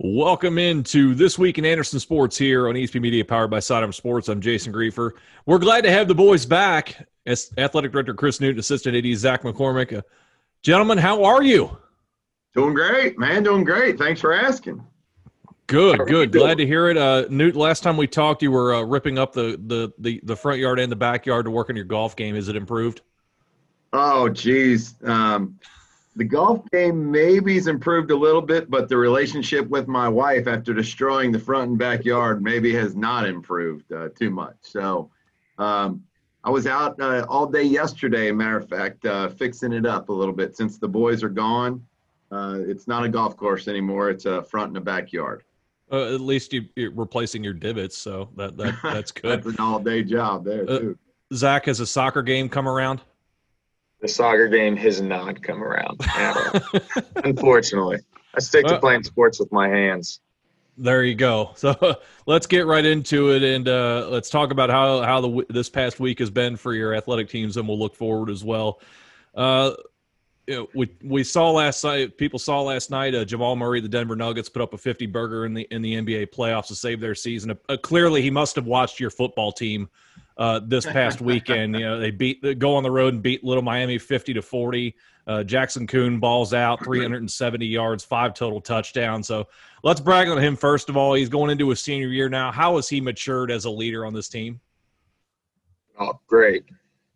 Welcome into this week in Anderson Sports here on ESP Media, powered by Sidearm Sports. I'm Jason Griefer. We're glad to have the boys back. As Athletic Director Chris Newton, Assistant AD Zach McCormick. Uh, gentlemen, how are you? Doing great, man. Doing great. Thanks for asking. Good, good. Glad to hear it. Uh, Newt, last time we talked, you were uh, ripping up the, the the the front yard and the backyard to work on your golf game. Is it improved? Oh, geez. Um, the golf game maybe's improved a little bit, but the relationship with my wife after destroying the front and backyard maybe has not improved uh, too much. So um, I was out uh, all day yesterday, matter of fact, uh, fixing it up a little bit since the boys are gone. Uh, it's not a golf course anymore. It's a front and a backyard. Uh, at least you, are replacing your divots, so that, that that's good. that's an all day job there uh, too. Zach, has a soccer game come around? The soccer game has not come around at all. Unfortunately, I stick to playing sports with my hands. There you go. So let's get right into it, and uh, let's talk about how how the this past week has been for your athletic teams, and we'll look forward as well. Uh, we we saw last night. People saw last night. Uh, Jamal Murray, the Denver Nuggets, put up a fifty burger in the in the NBA playoffs to save their season. Uh, clearly, he must have watched your football team uh, this past weekend. You know, they beat go on the road and beat Little Miami fifty to forty. Uh, Jackson Coon balls out 370 yards, five total touchdowns. So let's brag on him first of all. He's going into his senior year now. How has he matured as a leader on this team? Oh, great.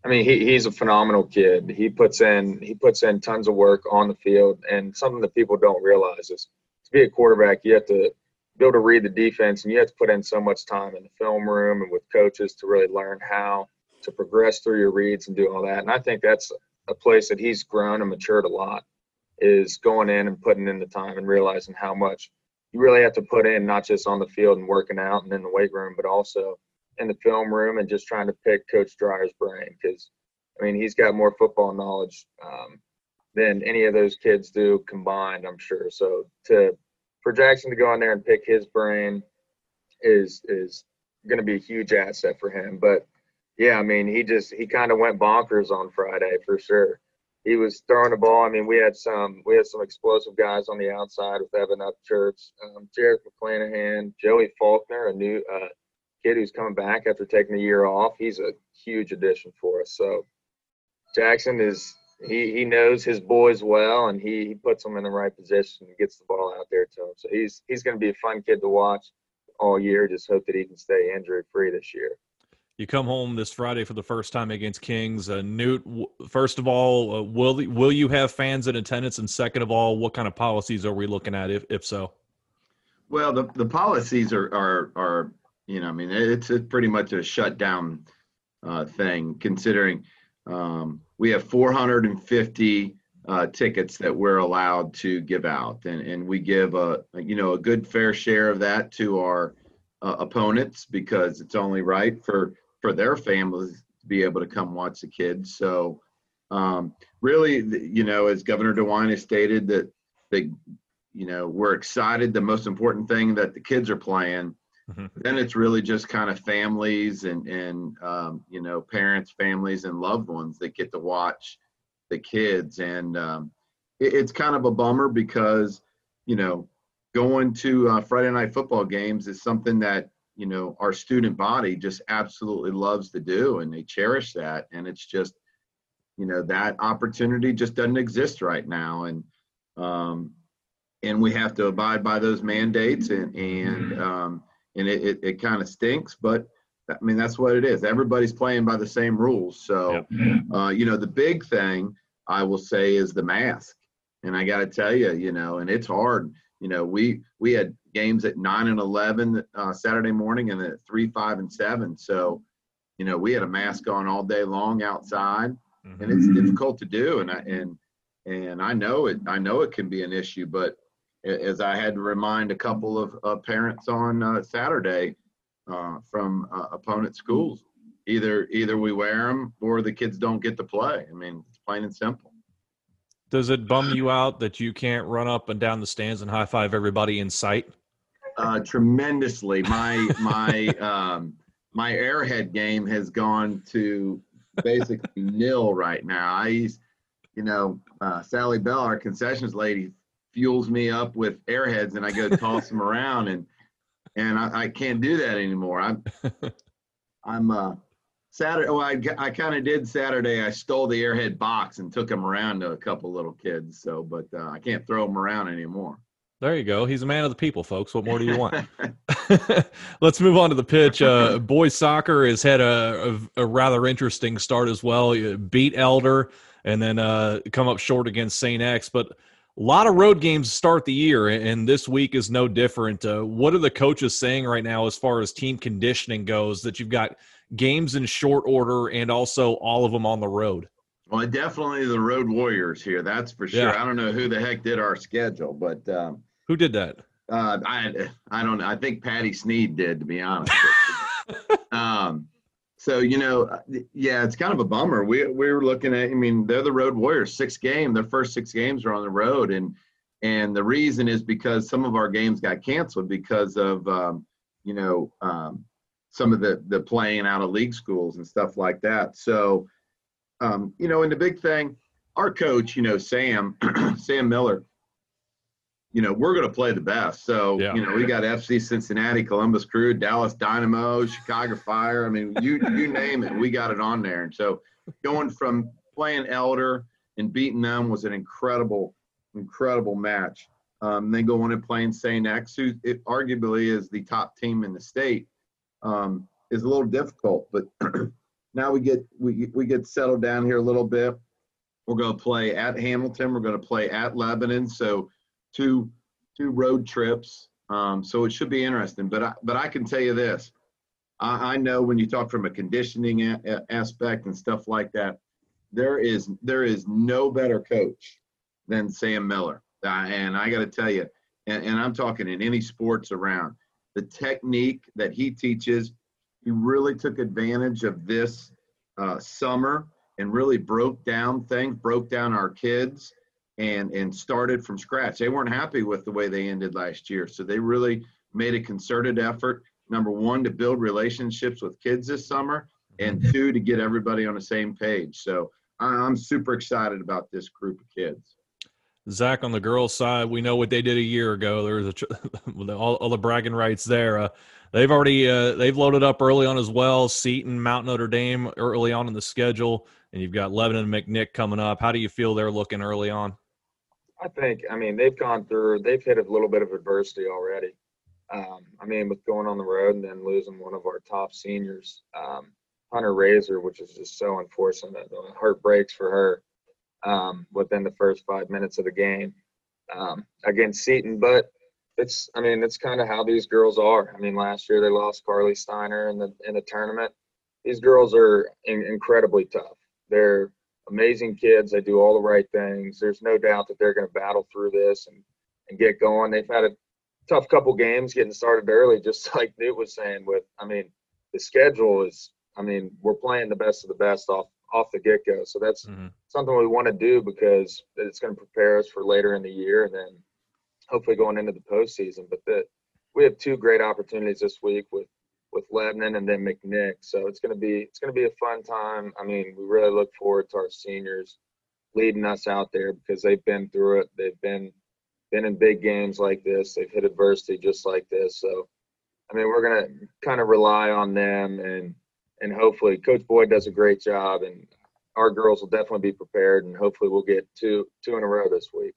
I mean, he, he's a phenomenal kid. He puts in he puts in tons of work on the field, and something that people don't realize is to be a quarterback, you have to be able to read the defense, and you have to put in so much time in the film room and with coaches to really learn how to progress through your reads and do all that. And I think that's a place that he's grown and matured a lot is going in and putting in the time and realizing how much you really have to put in, not just on the field and working out and in the weight room, but also in the film room and just trying to pick Coach Dryer's brain because, I mean, he's got more football knowledge um, than any of those kids do combined, I'm sure. So to for Jackson to go in there and pick his brain is is going to be a huge asset for him. But yeah, I mean, he just he kind of went bonkers on Friday for sure. He was throwing the ball. I mean, we had some we had some explosive guys on the outside with Evan Upchurch, um, Jarek McClanahan, Joey Faulkner, a new uh, kid who's coming back after taking a year off. He's a huge addition for us. So Jackson is he he knows his boys well, and he he puts them in the right position and gets the ball out there to him. So he's he's going to be a fun kid to watch all year. Just hope that he can stay injury free this year. You come home this Friday for the first time against Kings. Uh, Newt, first of all, uh, will will you have fans in attendance? And second of all, what kind of policies are we looking at, if if so? Well, the the policies are are are you know, I mean, it's a pretty much a shutdown uh, thing, considering um, we have 450 uh, tickets that we're allowed to give out, and, and we give a you know a good fair share of that to our uh, opponents because it's only right for for their families to be able to come watch the kids. So um, really, you know, as Governor DeWine has stated that that you know we're excited. The most important thing that the kids are playing Mm-hmm. Then it's really just kind of families and and um, you know parents, families, and loved ones that get to watch the kids, and um, it, it's kind of a bummer because you know going to uh, Friday night football games is something that you know our student body just absolutely loves to do, and they cherish that, and it's just you know that opportunity just doesn't exist right now, and um, and we have to abide by those mandates and and um, and it, it, it kind of stinks, but I mean, that's what it is. Everybody's playing by the same rules. So, uh, you know, the big thing I will say is the mask. And I got to tell you, you know, and it's hard. You know, we we had games at nine and eleven uh, Saturday morning, and at three, five, and seven. So, you know, we had a mask on all day long outside, mm-hmm. and it's difficult to do. And I and and I know it. I know it can be an issue, but as I had to remind a couple of uh, parents on uh, Saturday uh, from uh, opponent schools. Either either we wear them or the kids don't get to play. I mean, it's plain and simple. Does it bum you out that you can't run up and down the stands and high five everybody in sight? Uh, tremendously. My my um, my airhead game has gone to basically nil right now. I, you know, uh, Sally Bell, our concessions lady, fuels me up with airheads, and I go toss them around, and and I, I can't do that anymore. I'm I'm uh Saturday. Oh, I I kind of did Saturday. I stole the airhead box and took them around to a couple little kids. So, but uh, I can't throw them around anymore. There you go. He's a man of the people, folks. What more do you want? Let's move on to the pitch. Uh, boys soccer has had a, a, a, rather interesting start as well. You beat Elder and then uh, come up short against St. X, but a lot of road games start the year, and this week is no different. Uh, what are the coaches saying right now as far as team conditioning goes? That you've got games in short order and also all of them on the road. Well, definitely the road warriors here. That's for sure. Yeah. I don't know who the heck did our schedule, but um, who did that? Uh, I I don't know. I think Patty Sneed did, to be honest. um, so you know, uh, yeah, it's kind of a bummer. We we were looking at. I mean, they're the road warriors. Six game. Their first six games are on the road, and and the reason is because some of our games got canceled because of um, you know um, some of the the playing out of league schools and stuff like that. So um, you know, and the big thing, our coach, you know, Sam Sam Miller you know, we're going to play the best. So, yeah. you know, we got FC Cincinnati, Columbus Crew, Dallas Dynamo, Chicago Fire. I mean, you you name it, we got it on there. And so, going from playing Elder and beating them was an incredible, incredible match. Um, then going and playing St. X, who it arguably is the top team in the state, um, is a little difficult. But now we get we we get settled down here a little bit. We're going to play at Hamilton. We're going to play at Lebanon. So two two road trips. Um, so it should be interesting. But I, but I can tell you this: I, I know when you talk from a conditioning a, a aspect and stuff like that, there is there is no better coach than Sam Miller. Uh, and I got to tell you, and, and I'm talking in any sports around, the technique that he teaches, he really took advantage of this uh, summer and really broke down things, broke down our kids and and started from scratch. They weren't happy with the way they ended last year, so they really made a concerted effort. Number one, to build relationships with kids this summer, and two, to get everybody on the same page. So I'm super excited about this group of kids. Zach, on the girls' side, we know what they did a year ago. There was a, all, all the bragging rights there. Uh, they've already uh, they've loaded up early on as well. Seton, Mount Notre Dame early on in the schedule, and you've got Lebanon and McNick coming up. How do you feel they're looking early on? I think, I mean, they've gone through, they've hit a little bit of adversity already. Um, I mean, with going on the road and then losing one of our top seniors, um, Hunter Razor, which is just so unfortunate. The heart breaks for her um, within the first five minutes of the game um, against Seton. But it's, I mean, it's kind of how these girls are. I mean, last year they lost Carly Steiner in the in the tournament. These girls are in, incredibly tough. They're amazing kids. They do all the right things. There's no doubt that they're going to battle through this and, and get going. They've had a tough couple games getting started early, just like Newt was saying. With I mean, the schedule is. I mean, we're playing the best of the best off off the get go. So that's mm-hmm. something we want to do because it's going to prepare us for later in the year and then hopefully going into the postseason. But the, we have two great opportunities this week with with Lebanon and then McNick. So it's gonna be it's gonna be a fun time. I mean, we really look forward to our seniors leading us out there because they've been through it. They've been been in big games like this. They've hit adversity just like this. So I mean, we're gonna kind of rely on them and and hopefully Coach Boyd does a great job and our girls will definitely be prepared and hopefully we'll get two two in a row this week.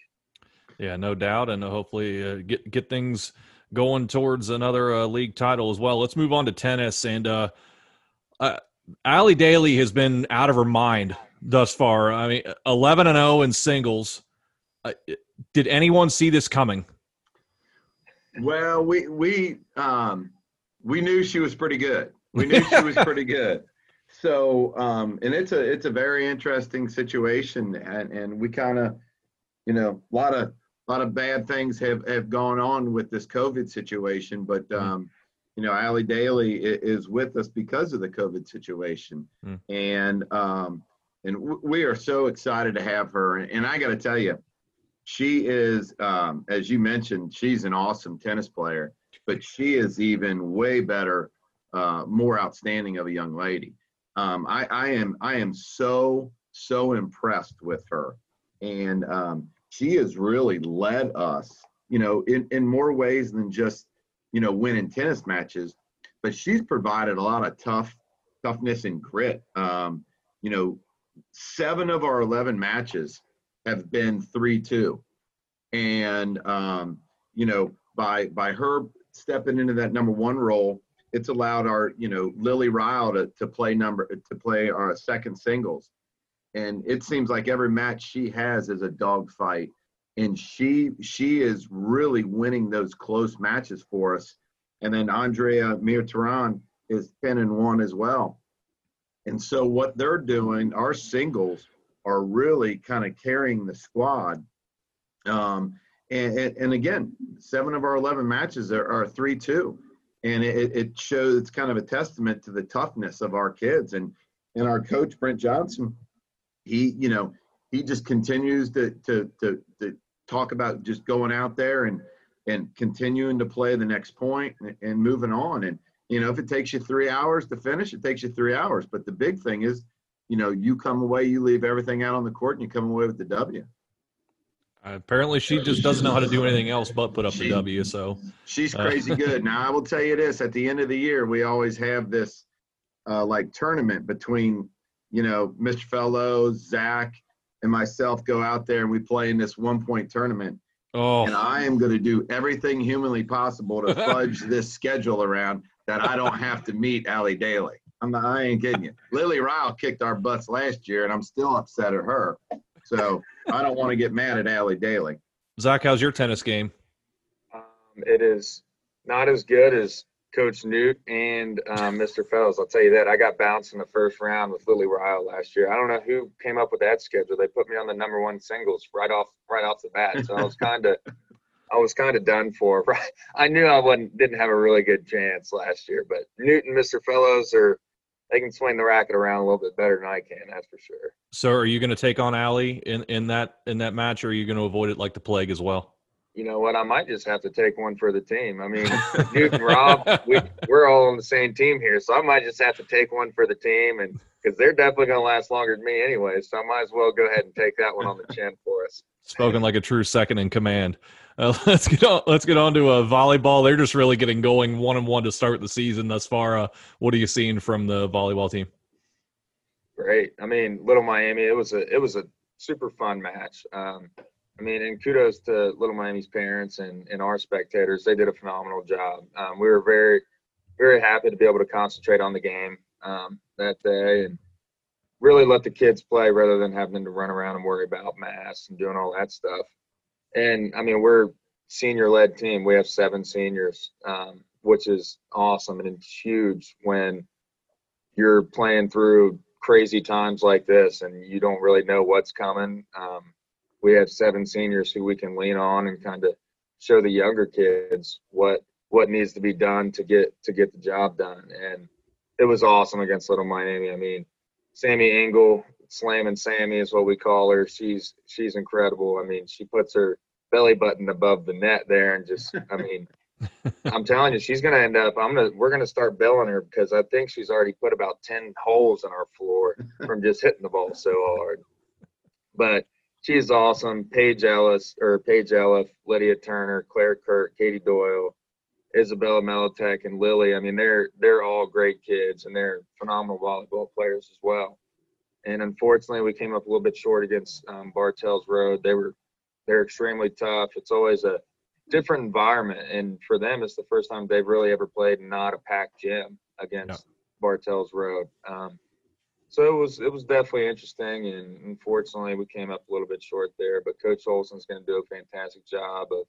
Yeah, no doubt, and hopefully uh, get get things going towards another uh, league title as well. Let's move on to tennis. And uh, uh, Allie Daly has been out of her mind thus far. I mean, 11 and 0 in singles. Uh, did anyone see this coming? Well, we we um, we knew she was pretty good. We knew she was pretty good. So, um, and it's a it's a very interesting situation, and and we kind of, you know, a lot of a lot of bad things have, have gone on with this COVID situation, but mm. um, you know, Allie Daly is with us because of the COVID situation, mm. and um, and we are so excited to have her. And I got to tell you, she is, um, as you mentioned, she's an awesome tennis player, but she is even way better, uh, more outstanding of a young lady. Um, I, I am I am so so impressed with her, and um, she has really led us, you know, in, in more ways than just, you know, winning tennis matches, but she's provided a lot of tough toughness and grit. Um, you know, seven of our 11 matches have been 3-2. And, um, you know, by, by her stepping into that number one role, it's allowed our, you know, Lily Ryle to, to play number, to play our second singles and it seems like every match she has is a dogfight and she she is really winning those close matches for us. And then andrea Mirtaran is 10 and 1 as well. And so what they're doing our singles are really kind of carrying the squad. Um, and, and, again seven of our 11 matches are, are 3-2 and it, it shows it's kind of a testament to the toughness of our kids and and our coach brent johnson he, you know, he just continues to to to, to talk about just going out there and and continuing to play the next point and, and moving on. And you know, if it takes you three hours to finish, it takes you three hours. But the big thing is, you know, you come away, you leave everything out on the court, and you come away with the W. Apparently, she just doesn't know how to do anything else but put up she, the W. So she's uh, crazy uh, good. Now, I will tell you this: at the end of the year, we always have this uh, like tournament between you know, Mr. Fellow, Zach, and myself go out there and we play in this one point tournament. Oh. And I am going to do everything humanly possible to fudge this schedule around that I don't have to meet Allie Daly. I'm not, I ain't kidding you. Lily Ryle kicked our butts last year, and I'm still upset at her. So I don't want to get mad at Allie Daly. Zach, how's your tennis game? Um, it is not as good as Coach Newt and um, Mr. Fellows. I'll tell you that I got bounced in the first round with Lily Ryle last year. I don't know who came up with that schedule. They put me on the number one singles right off right off the bat. So I was kind of I was kind of done for. I knew I wasn't didn't have a really good chance last year, but Newt and Mr. Fellows are they can swing the racket around a little bit better than I can. That's for sure. So, are you going to take on Allie in in that in that match, or are you going to avoid it like the plague as well? You know what? I might just have to take one for the team. I mean, Newton, Rob, we, we're all on the same team here, so I might just have to take one for the team, and because they're definitely going to last longer than me anyway, so I might as well go ahead and take that one on the chin for us. Spoken like a true second in command. Uh, let's get on. Let's get on to uh, volleyball. They're just really getting going one and one to start the season thus far. Uh, what are you seeing from the volleyball team? Great. I mean, Little Miami. It was a it was a super fun match. Um, I mean, and kudos to Little Miami's parents and, and our spectators. They did a phenomenal job. Um, we were very, very happy to be able to concentrate on the game um, that day and really let the kids play rather than having to run around and worry about masks and doing all that stuff. And I mean, we're senior led team. We have seven seniors, um, which is awesome and it's huge when you're playing through crazy times like this and you don't really know what's coming. Um, we have seven seniors who we can lean on and kind of show the younger kids what what needs to be done to get to get the job done. And it was awesome against Little Miami. I mean, Sammy Engel, slamming Sammy is what we call her. She's she's incredible. I mean, she puts her belly button above the net there and just I mean I'm telling you, she's gonna end up. I'm gonna. We're gonna start billing her because I think she's already put about ten holes in our floor from just hitting the ball so hard. But she's awesome. Paige Ellis or Paige Ellis, Lydia Turner, Claire Kirk, Katie Doyle, Isabella Melotek, and Lily. I mean, they're they're all great kids and they're phenomenal volleyball players as well. And unfortunately, we came up a little bit short against um, Bartels Road. They were they're extremely tough. It's always a different environment, and for them, it's the first time they've really ever played not a packed gym against. Bartels Road. Um, so it was it was definitely interesting, and unfortunately we came up a little bit short there. But Coach Olson's going to do a fantastic job of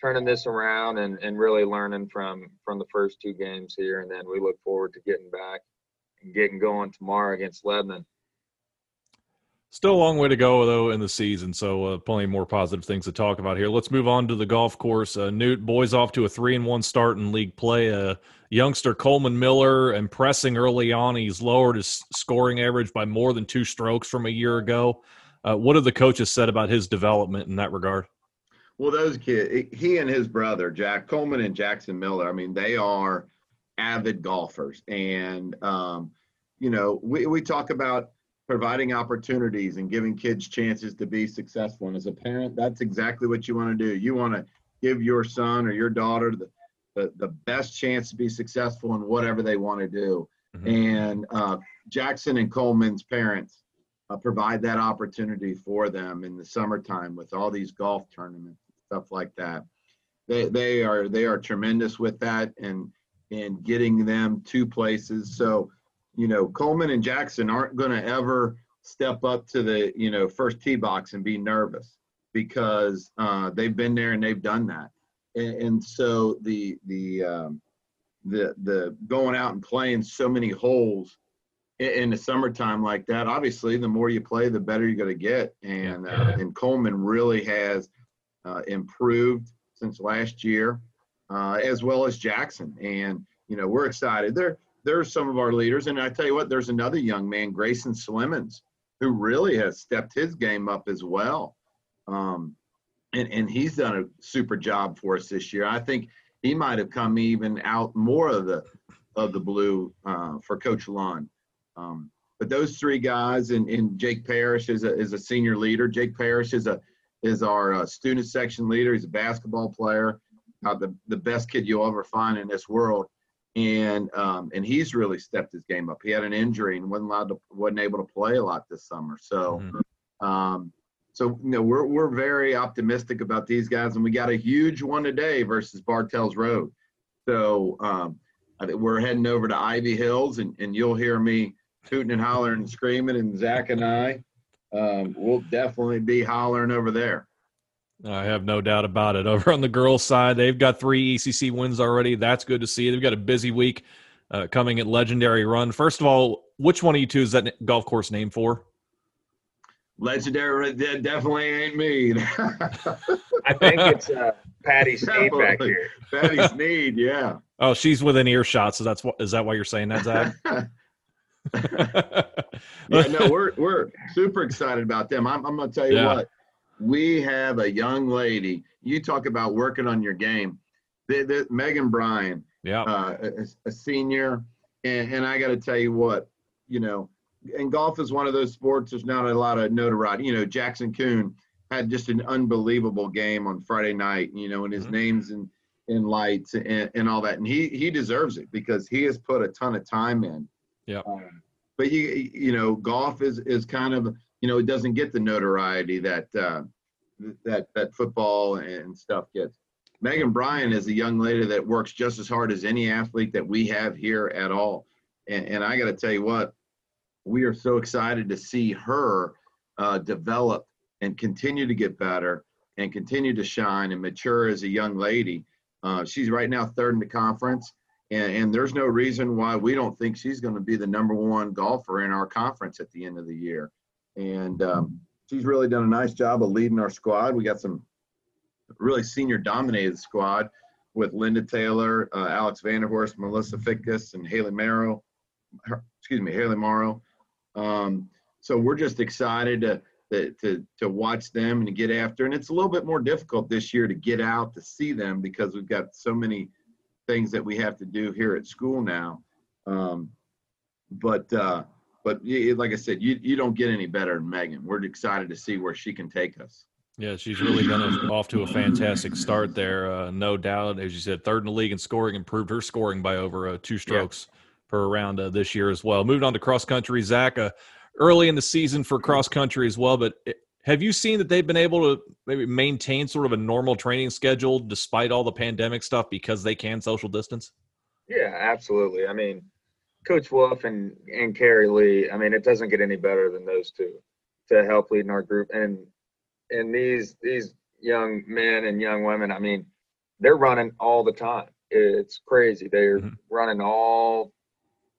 turning this around and, and really learning from from the first two games here, and then we look forward to getting back and getting going tomorrow against Lebanon. Still a long way to go though in the season, so uh, plenty more positive things to talk about here. Let's move on to the golf course. Uh, Newt boys off to a three and one start in league play. Uh, youngster Coleman Miller impressing early on. He's lowered his scoring average by more than two strokes from a year ago. Uh, what have the coaches said about his development in that regard? Well, those kids, he and his brother Jack Coleman and Jackson Miller. I mean, they are avid golfers, and um, you know, we we talk about providing opportunities and giving kids chances to be successful. And as a parent, that's exactly what you want to do. You want to give your son or your daughter the, the, the best chance to be successful in whatever they want to do. Mm-hmm. And uh, Jackson and Coleman's parents uh, provide that opportunity for them in the summertime with all these golf tournaments, stuff like that. They, they are they are tremendous with that and and getting them to places. So, you know, Coleman and Jackson aren't going to ever step up to the you know first tee box and be nervous because uh, they've been there and they've done that. And, and so the the um, the the going out and playing so many holes in, in the summertime like that. Obviously, the more you play, the better you're going to get. And uh, and Coleman really has uh, improved since last year, uh, as well as Jackson. And you know we're excited. There there's some of our leaders, and I tell you what, there's another young man, Grayson Slimmons, who really has stepped his game up as well. Um, and, and he's done a super job for us this year. I think he might have come even out more of the of the blue uh, for Coach Lund. Um, but those three guys and, and Jake Parrish is a, is a senior leader. Jake Parrish is a is our uh, student section leader. He's a basketball player, uh, the the best kid you'll ever find in this world, and um, and he's really stepped his game up. He had an injury and wasn't allowed to wasn't able to play a lot this summer. So, mm-hmm. um, so you know we're we're very optimistic about these guys, and we got a huge one today versus Bartels Road. So um, we're heading over to Ivy Hills, and and you'll hear me hooting and hollering and screaming, and Zach and I um, will definitely be hollering over there. I have no doubt about it. Over on the girls' side, they've got three ECC wins already. That's good to see. They've got a busy week uh, coming at Legendary Run. First of all, which one of you two is that golf course named for? Legendary that definitely ain't me. I think it's uh, Patty Sneed back here. Patty Sneed, yeah. Oh, she's within earshot, so that's what is that why you're saying that, Zach? yeah, no, we're we're super excited about them. I'm, I'm gonna tell you yeah. what, we have a young lady. You talk about working on your game. The, the, Megan Bryan, yeah, uh, a, a, senior, and, and I got to tell you what, you know, and golf is one of those sports. There's not a lot of notoriety. You know, Jackson Coon had just an unbelievable game on Friday night. You know, and his mm-hmm. name's in in lights and, and all that, and he he deserves it because he has put a ton of time in. Yeah. Um, but you you know, golf is is kind of you know it doesn't get the notoriety that uh, that that football and stuff gets. Megan Bryan is a young lady that works just as hard as any athlete that we have here at all. And, and I got to tell you what, we are so excited to see her uh, develop and continue to get better and continue to shine and mature as a young lady. Uh, she's right now third in the conference and, and there's no reason why we don't think she's going to be the number one golfer in our conference at the end of the year. And um, she's really done a nice job of leading our squad. We got some really senior dominated squad with Linda Taylor, uh, Alex Vanderhorst, Melissa Fickus, and Haley Morrow. Excuse me, Haley Morrow. Um, so we're just excited to, to to watch them and to get after. And it's a little bit more difficult this year to get out to see them because we've got so many things that we have to do here at school now. Um, but uh, but like I said, you you don't get any better than Megan. We're excited to see where she can take us. Yeah, she's really been off to a fantastic start there, uh, no doubt. As you said, third in the league in scoring, improved her scoring by over uh, two strokes yeah. Per round uh, this year as well. Moving on to cross country, Zach. Uh, early in the season for cross country as well, but have you seen that they've been able to maybe maintain sort of a normal training schedule despite all the pandemic stuff because they can social distance? Yeah, absolutely. I mean, Coach Wolf and and Carrie Lee. I mean, it doesn't get any better than those two to help leading our group. And and these these young men and young women. I mean, they're running all the time. It's crazy. They're mm-hmm. running all.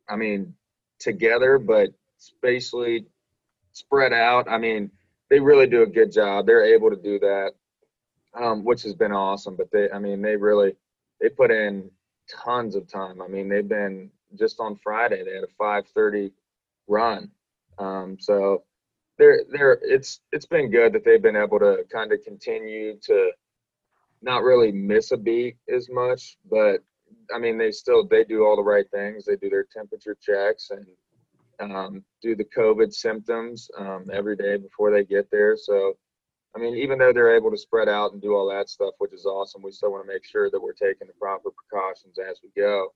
I mean, together, but spatially spread out. I mean they really do a good job. They're able to do that, um, which has been awesome. But they, I mean, they really they put in tons of time. I mean, they've been just on Friday. They had a 5:30 run. Um, so they're they're it's it's been good that they've been able to kind of continue to not really miss a beat as much, but I mean they still they do all the right things. They do their temperature checks and um, do the COVID symptoms um, every day before they get there. So, I mean, even though they're able to spread out and do all that stuff, which is awesome, we still want to make sure that we're taking the proper precautions as we go.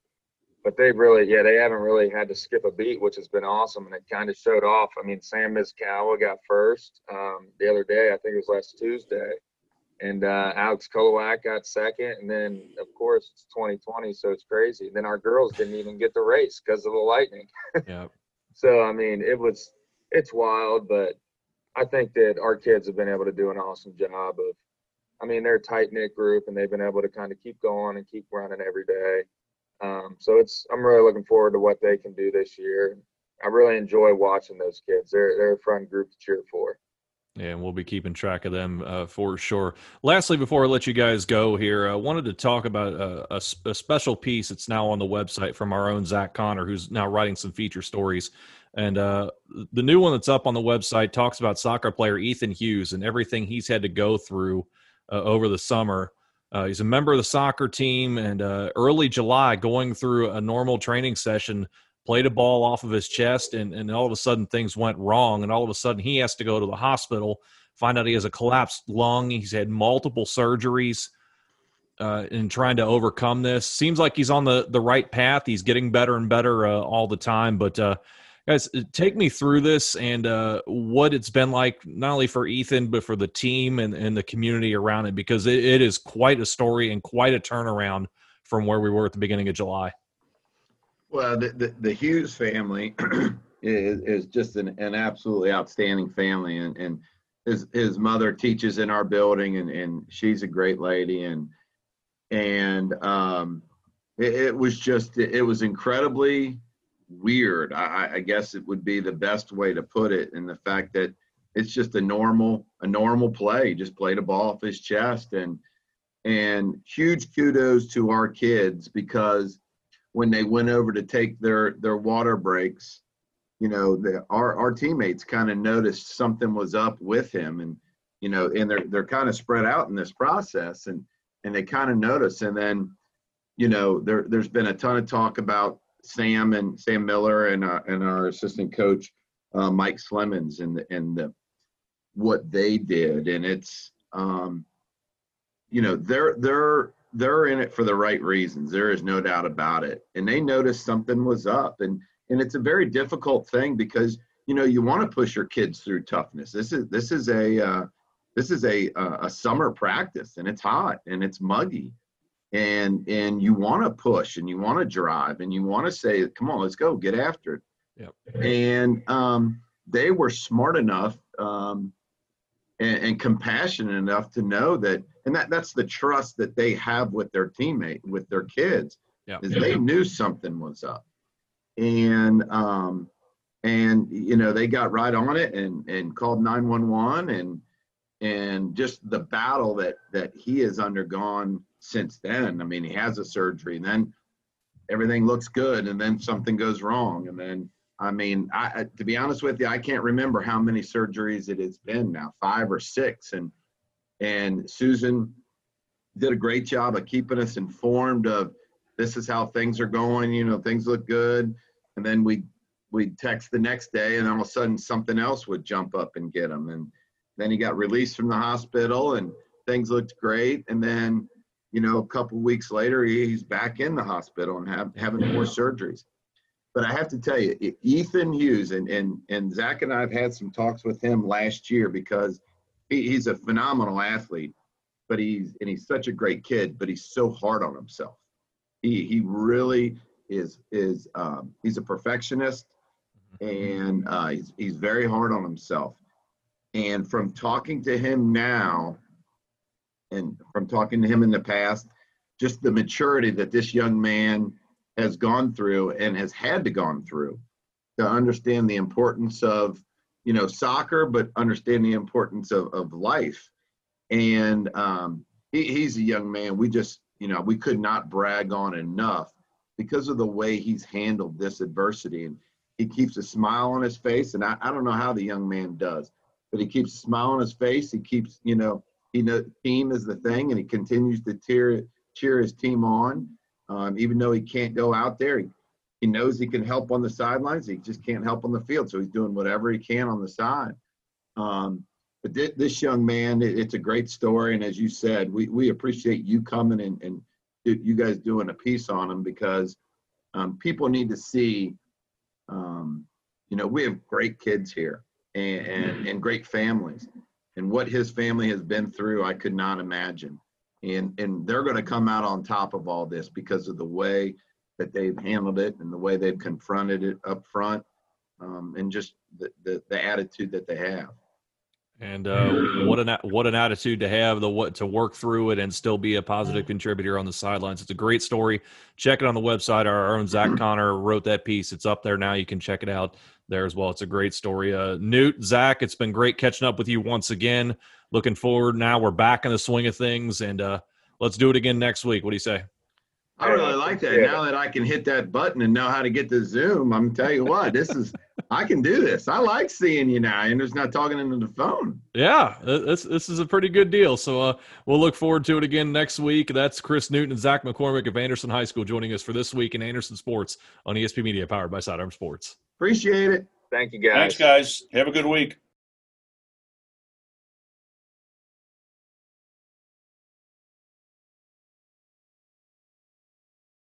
But they've really, yeah, they haven't really had to skip a beat, which has been awesome, and it kind of showed off. I mean, Sam Miskawa got first um, the other day. I think it was last Tuesday and uh, Alex Kolowak got second, and then of course it's 2020, so it's crazy. And then our girls didn't even get the race because of the lightning. Yeah. so I mean, it was it's wild, but I think that our kids have been able to do an awesome job of. I mean, they're a tight knit group, and they've been able to kind of keep going and keep running every day. Um, so it's I'm really looking forward to what they can do this year. I really enjoy watching those kids. They're they're a fun group to cheer for. And we'll be keeping track of them uh, for sure. Lastly, before I let you guys go here, I wanted to talk about uh, a, a, special piece that's now on the website from our own Zach Connor, who's now writing some feature stories. And uh, the new one that's up on the website talks about soccer player Ethan Hughes and everything he's had to go through uh, over the summer. Uh, he's a member of the soccer team, and uh, early July, going through a normal training session played a ball off of his chest, and, and all of a sudden things went wrong. And all of a sudden he has to go to the hospital, find out he has a collapsed lung. He's had multiple surgeries uh, in trying to overcome this. Seems like he's on the, the right path. He's getting better and better uh, all the time. But, uh, guys, take me through this and uh, what it's been like, not only for Ethan, but for the team and, and the community around it, because it, it is quite a story and quite a turnaround from where we were at the beginning of July. Well, the, the, the Hughes family is, is just an, an absolutely outstanding family. And, and his, his mother teaches in our building and, and she's a great lady. And, and um, it, it was just, it was incredibly weird. I, I guess it would be the best way to put it. And the fact that it's just a normal, a normal play, just played a ball off his chest and, and huge kudos to our kids because when they went over to take their their water breaks, you know, the, our our teammates kind of noticed something was up with him, and you know, and they're they're kind of spread out in this process, and and they kind of notice, and then, you know, there there's been a ton of talk about Sam and Sam Miller and uh, and our assistant coach uh, Mike Slemons and the and the what they did, and it's um, you know they're they're they're in it for the right reasons. There is no doubt about it. And they noticed something was up. And and it's a very difficult thing because you know you want to push your kids through toughness. This is this is a uh, this is a a summer practice and it's hot and it's muggy. And and you want to push and you want to drive and you want to say, come on, let's go, get after it. Yep. And um, they were smart enough um, and, and compassionate enough to know that and that that's the trust that they have with their teammate with their kids yep. is they knew something was up. And um and you know they got right on it and and called 911 and and just the battle that that he has undergone since then. I mean he has a surgery and then everything looks good and then something goes wrong and then I mean, I, to be honest with you, I can't remember how many surgeries it has been now, five or six. And and Susan did a great job of keeping us informed of this is how things are going. You know, things look good, and then we we text the next day, and all of a sudden something else would jump up and get him. And then he got released from the hospital, and things looked great. And then, you know, a couple weeks later, he's back in the hospital and have, having more surgeries but I have to tell you, Ethan Hughes and and and Zach and I have had some talks with him last year because he, he's a phenomenal athlete, but he's and he's such a great kid, but he's so hard on himself. He he really is is um, he's a perfectionist, and uh, he's he's very hard on himself. And from talking to him now, and from talking to him in the past, just the maturity that this young man has gone through and has had to gone through to understand the importance of you know soccer but understand the importance of, of life. And um, he, he's a young man. We just you know we could not brag on enough because of the way he's handled this adversity. And he keeps a smile on his face and I, I don't know how the young man does but he keeps a smile on his face. He keeps you know he know team is the thing and he continues to cheer cheer his team on um, even though he can't go out there, he he knows he can help on the sidelines. He just can't help on the field, so he's doing whatever he can on the side. Um, but th- this young man, it, it's a great story, and as you said, we we appreciate you coming and and you guys doing a piece on him because um, people need to see. Um, you know, we have great kids here and, and and great families, and what his family has been through, I could not imagine. And and they're going to come out on top of all this because of the way that they've handled it and the way they've confronted it up front, um, and just the, the the attitude that they have. And uh, what an what an attitude to have the what to work through it and still be a positive contributor on the sidelines. It's a great story. Check it on the website. Our own Zach Connor wrote that piece. It's up there now. You can check it out there as well. It's a great story. Uh, Newt, Zach, it's been great catching up with you once again. Looking forward. Now we're back in the swing of things, and uh, let's do it again next week. What do you say? I really like that. Now that I can hit that button and know how to get to Zoom, I'm tell you what, this is I can do this. I like seeing you now, and just not talking into the phone. Yeah, this this is a pretty good deal. So uh, we'll look forward to it again next week. That's Chris Newton and Zach McCormick of Anderson High School joining us for this week in Anderson Sports on ESP Media, powered by Sidearm Sports. Appreciate it. Thank you, guys. Thanks, guys. Have a good week.